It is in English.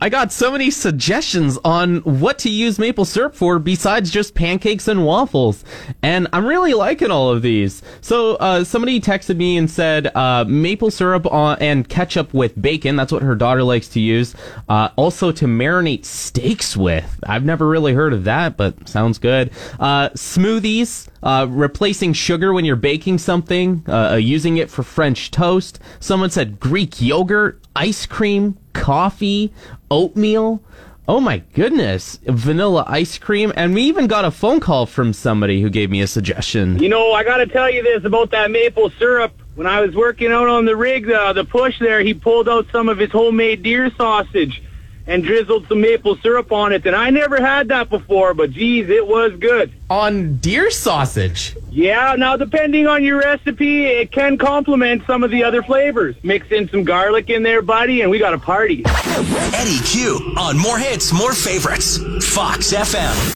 I got so many suggestions on what to use maple syrup for besides just pancakes and waffles. And I'm really liking all of these. So, uh, somebody texted me and said, uh, maple syrup on, and ketchup with bacon. That's what her daughter likes to use. Uh, also to marinate steaks with. I've never really heard of that, but sounds good. Uh, smoothies. Uh, replacing sugar when you're baking something, uh, using it for French toast. Someone said Greek yogurt, ice cream, coffee, oatmeal. Oh my goodness, vanilla ice cream. And we even got a phone call from somebody who gave me a suggestion. You know, I got to tell you this about that maple syrup. When I was working out on the rig, uh, the push there, he pulled out some of his homemade deer sausage and drizzled some maple syrup on it. And I never had that before, but geez, it was good. On deer sausage? Yeah, now depending on your recipe, it can complement some of the other flavors. Mix in some garlic in there, buddy, and we got a party. Eddie Q on More Hits, More Favorites. Fox FM.